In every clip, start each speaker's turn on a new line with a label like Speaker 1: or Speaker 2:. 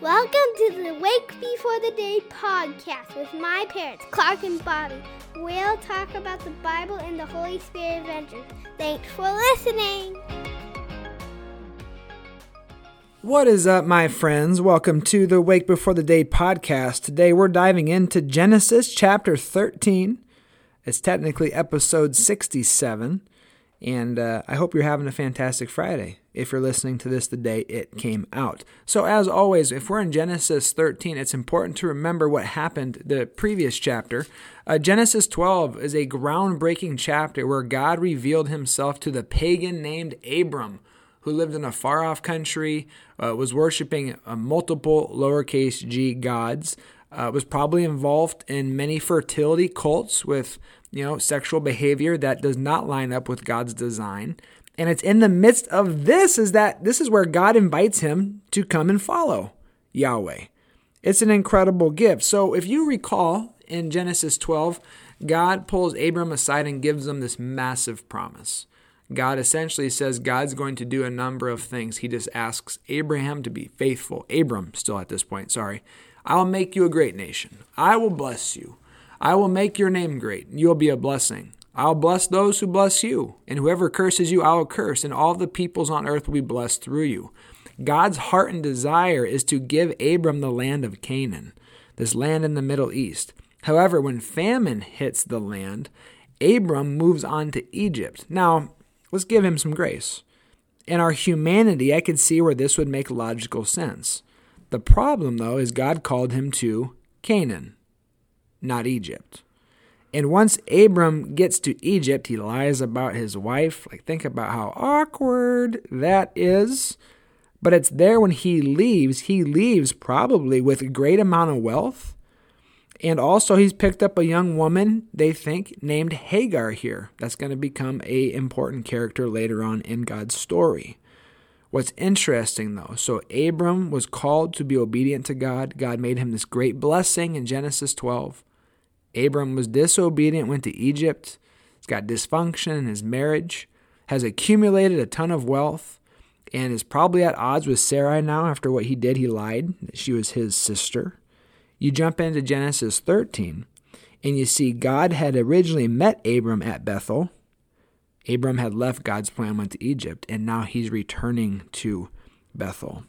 Speaker 1: Welcome to the Wake Before the Day podcast with my parents, Clark and Bobbie. We'll talk about the Bible and the Holy Spirit adventures. Thanks for listening.
Speaker 2: What is up, my friends? Welcome to the Wake Before the Day podcast. Today we're diving into Genesis chapter 13. It's technically episode 67. And uh, I hope you're having a fantastic Friday if you're listening to this the day it came out. So, as always, if we're in Genesis 13, it's important to remember what happened the previous chapter. Uh, Genesis 12 is a groundbreaking chapter where God revealed himself to the pagan named Abram, who lived in a far off country, uh, was worshiping uh, multiple lowercase g gods. Uh, was probably involved in many fertility cults with you know, sexual behavior that does not line up with God's design. And it's in the midst of this is that this is where God invites him to come and follow Yahweh. It's an incredible gift. So if you recall in Genesis 12, God pulls Abram aside and gives him this massive promise. God essentially says God's going to do a number of things. He just asks Abraham to be faithful. Abram, still at this point, sorry. I'll make you a great nation. I will bless you. I will make your name great, you'll be a blessing. I'll bless those who bless you, and whoever curses you, I will curse, and all the peoples on earth will be blessed through you. God's heart and desire is to give Abram the land of Canaan, this land in the Middle East. However, when famine hits the land, Abram moves on to Egypt. Now, let's give him some grace. In our humanity, I could see where this would make logical sense. The problem, though, is God called him to Canaan not Egypt. And once Abram gets to Egypt, he lies about his wife. Like, think about how awkward that is. But it's there when he leaves. He leaves probably with a great amount of wealth. And also, he's picked up a young woman, they think, named Hagar here. That's going to become a important character later on in God's story. What's interesting though, so Abram was called to be obedient to God. God made him this great blessing in Genesis 12. Abram was disobedient, went to Egypt. He's got dysfunction in his marriage, has accumulated a ton of wealth, and is probably at odds with Sarai now after what he did. He lied that she was his sister. You jump into Genesis 13, and you see God had originally met Abram at Bethel. Abram had left God's plan, went to Egypt, and now he's returning to Bethel.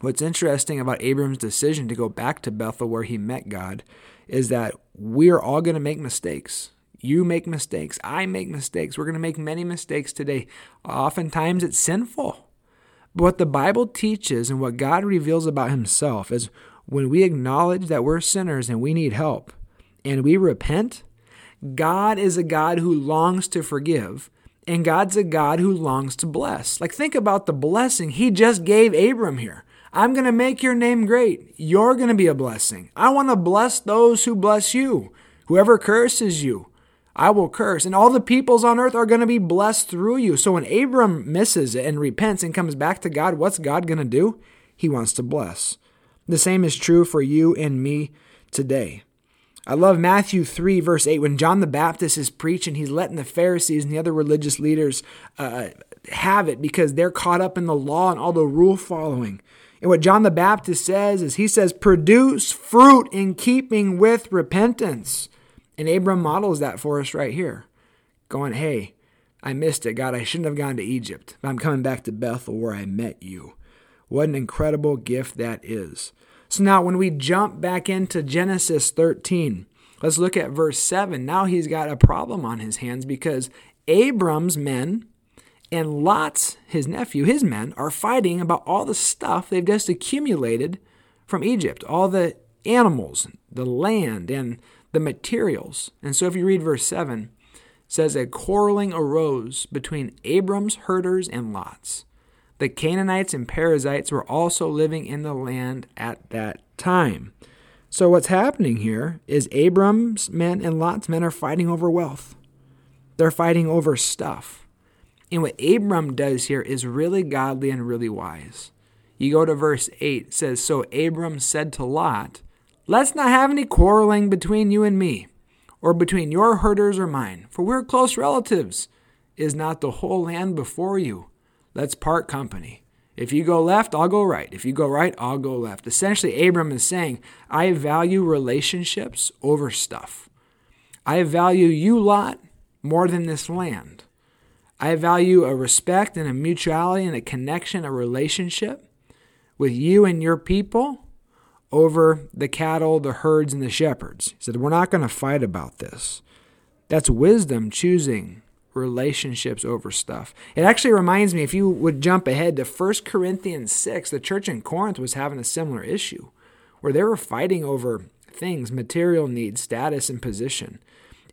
Speaker 2: What's interesting about Abram's decision to go back to Bethel where he met God is that we're all going to make mistakes. You make mistakes. I make mistakes. We're going to make many mistakes today. Oftentimes it's sinful. But what the Bible teaches and what God reveals about Himself is when we acknowledge that we're sinners and we need help and we repent, God is a God who longs to forgive and God's a God who longs to bless. Like, think about the blessing He just gave Abram here. I'm going to make your name great. You're going to be a blessing. I want to bless those who bless you. Whoever curses you, I will curse. And all the peoples on earth are going to be blessed through you. So when Abram misses it and repents and comes back to God, what's God going to do? He wants to bless. The same is true for you and me today. I love Matthew 3, verse 8. When John the Baptist is preaching, he's letting the Pharisees and the other religious leaders uh, have it because they're caught up in the law and all the rule following. And what John the Baptist says is he says, produce fruit in keeping with repentance. And Abram models that for us right here, going, hey, I missed it. God, I shouldn't have gone to Egypt. but I'm coming back to Bethel where I met you. What an incredible gift that is. So now, when we jump back into Genesis 13, let's look at verse 7. Now he's got a problem on his hands because Abram's men and Lot's, his nephew, his men, are fighting about all the stuff they've just accumulated from Egypt, all the animals, the land, and the materials. And so if you read verse 7, says a quarreling arose between Abram's herders and Lot's. The Canaanites and Perizzites were also living in the land at that time. So what's happening here is Abram's men and Lot's men are fighting over wealth. They're fighting over stuff. And what Abram does here is really godly and really wise. You go to verse 8, says, So Abram said to Lot, Let's not have any quarreling between you and me, or between your herders or mine, for we're close relatives. Is not the whole land before you? Let's part company. If you go left, I'll go right. If you go right, I'll go left. Essentially, Abram is saying, I value relationships over stuff. I value you, Lot, more than this land. I value a respect and a mutuality and a connection, a relationship with you and your people over the cattle, the herds, and the shepherds. He said, We're not going to fight about this. That's wisdom choosing relationships over stuff. It actually reminds me, if you would jump ahead to 1 Corinthians 6, the church in Corinth was having a similar issue where they were fighting over things, material needs, status, and position.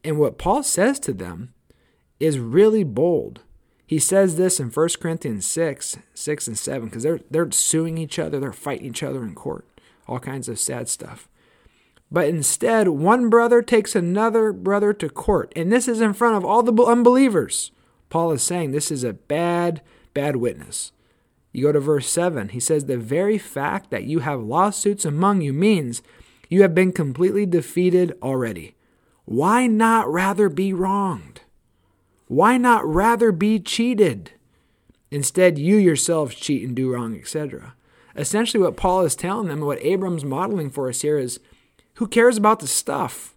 Speaker 2: And what Paul says to them is really bold. He says this in 1 Corinthians 6, 6 and 7, because they're, they're suing each other, they're fighting each other in court, all kinds of sad stuff. But instead, one brother takes another brother to court, and this is in front of all the unbelievers. Paul is saying this is a bad, bad witness. You go to verse 7, he says, The very fact that you have lawsuits among you means you have been completely defeated already. Why not rather be wronged? Why not rather be cheated? Instead, you yourselves cheat and do wrong, etc. Essentially, what Paul is telling them, what Abram's modeling for us here is who cares about the stuff?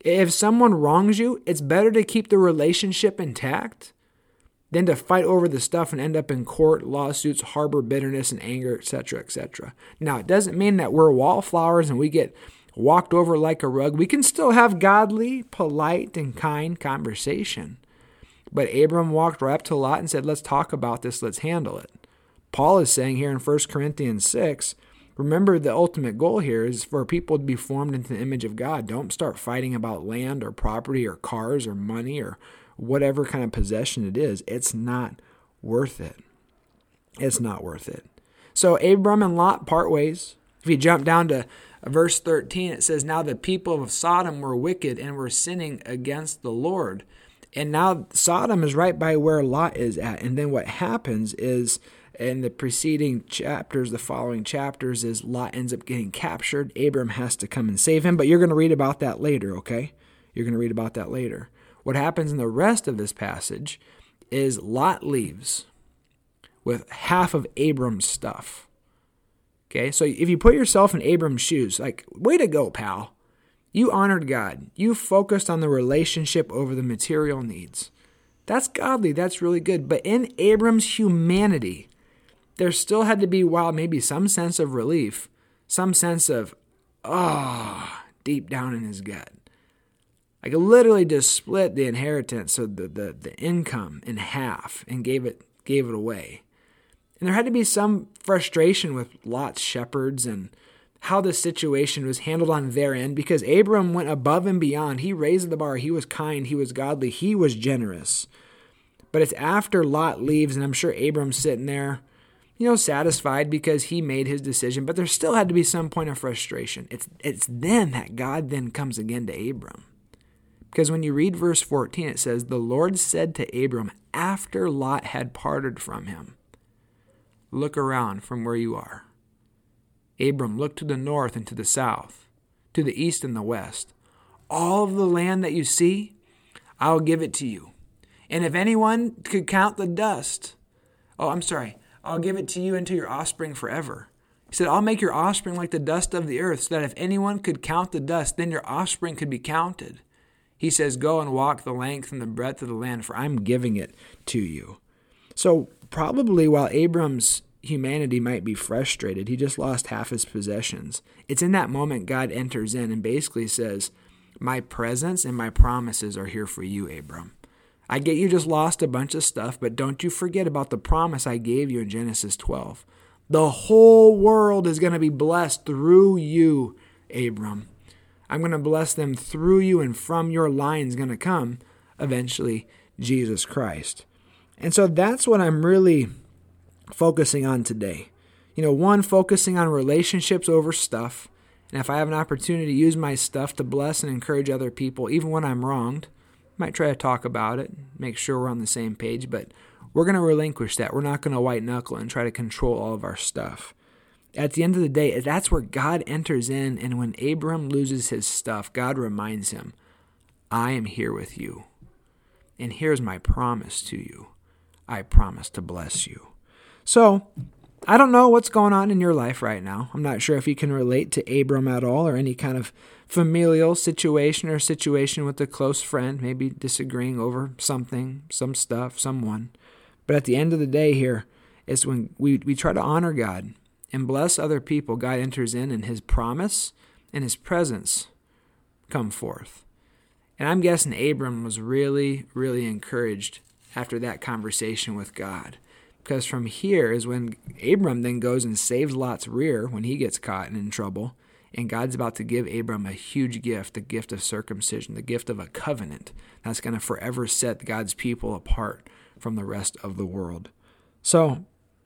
Speaker 2: If someone wrongs you, it's better to keep the relationship intact than to fight over the stuff and end up in court, lawsuits, harbor bitterness and anger, etc., etc. Now, it doesn't mean that we're wallflowers and we get walked over like a rug. We can still have godly, polite, and kind conversation. But Abram walked right up to Lot and said, Let's talk about this, let's handle it. Paul is saying here in 1 Corinthians 6 Remember, the ultimate goal here is for people to be formed into the image of God. Don't start fighting about land or property or cars or money or whatever kind of possession it is. It's not worth it. It's not worth it. So Abram and Lot part ways. If you jump down to verse 13, it says, Now the people of Sodom were wicked and were sinning against the Lord. And now Sodom is right by where Lot is at. And then what happens is in the preceding chapters, the following chapters, is Lot ends up getting captured. Abram has to come and save him, but you're going to read about that later, okay? You're going to read about that later. What happens in the rest of this passage is Lot leaves with half of Abram's stuff. Okay, so if you put yourself in Abram's shoes, like, way to go, pal. You honored God. You focused on the relationship over the material needs. That's godly. That's really good. But in Abram's humanity, there still had to be, while maybe some sense of relief, some sense of, ah, oh, deep down in his gut. Like literally just split the inheritance, so the, the, the income in half and gave it gave it away. And there had to be some frustration with Lot's shepherds and how the situation was handled on their end because Abram went above and beyond. He raised the bar. He was kind. He was godly. He was generous. But it's after Lot leaves, and I'm sure Abram's sitting there you know, satisfied because he made his decision, but there still had to be some point of frustration. It's it's then that God then comes again to Abram. Because when you read verse 14, it says, The Lord said to Abram after Lot had parted from him, Look around from where you are. Abram looked to the north and to the south, to the east and the west. All of the land that you see, I'll give it to you. And if anyone could count the dust, oh, I'm sorry, I'll give it to you and to your offspring forever. He said, I'll make your offspring like the dust of the earth, so that if anyone could count the dust, then your offspring could be counted. He says, Go and walk the length and the breadth of the land, for I'm giving it to you. So, probably while Abram's humanity might be frustrated, he just lost half his possessions. It's in that moment God enters in and basically says, My presence and my promises are here for you, Abram. I get you just lost a bunch of stuff, but don't you forget about the promise I gave you in Genesis 12. The whole world is going to be blessed through you, Abram. I'm going to bless them through you, and from your line is going to come eventually Jesus Christ. And so that's what I'm really focusing on today. You know, one, focusing on relationships over stuff. And if I have an opportunity to use my stuff to bless and encourage other people, even when I'm wronged, might try to talk about it, make sure we're on the same page, but we're going to relinquish that. We're not going to white knuckle and try to control all of our stuff. At the end of the day, that's where God enters in, and when Abram loses his stuff, God reminds him, I am here with you. And here's my promise to you I promise to bless you. So, I don't know what's going on in your life right now. I'm not sure if you can relate to Abram at all or any kind of familial situation or situation with a close friend, maybe disagreeing over something, some stuff, someone. But at the end of the day, here is when we, we try to honor God and bless other people, God enters in and his promise and his presence come forth. And I'm guessing Abram was really, really encouraged after that conversation with God. Because from here is when Abram then goes and saves Lot's rear when he gets caught and in trouble. And God's about to give Abram a huge gift, the gift of circumcision, the gift of a covenant that's going to forever set God's people apart from the rest of the world. So,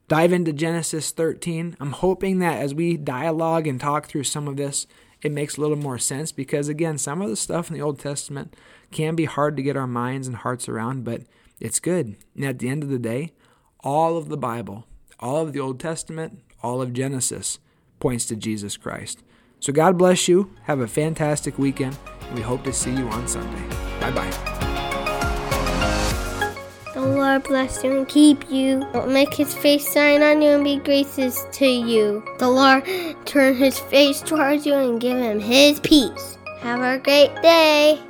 Speaker 2: dive into Genesis 13. I'm hoping that as we dialogue and talk through some of this, it makes a little more sense because, again, some of the stuff in the Old Testament can be hard to get our minds and hearts around, but it's good. And at the end of the day, all of the Bible, all of the Old Testament, all of Genesis points to Jesus Christ. So God bless you. Have a fantastic weekend. We hope to see you on Sunday. Bye bye.
Speaker 1: The Lord bless you and keep you. Make his face shine on you and be gracious to you. The Lord turn his face towards you and give him his peace. Have a great day.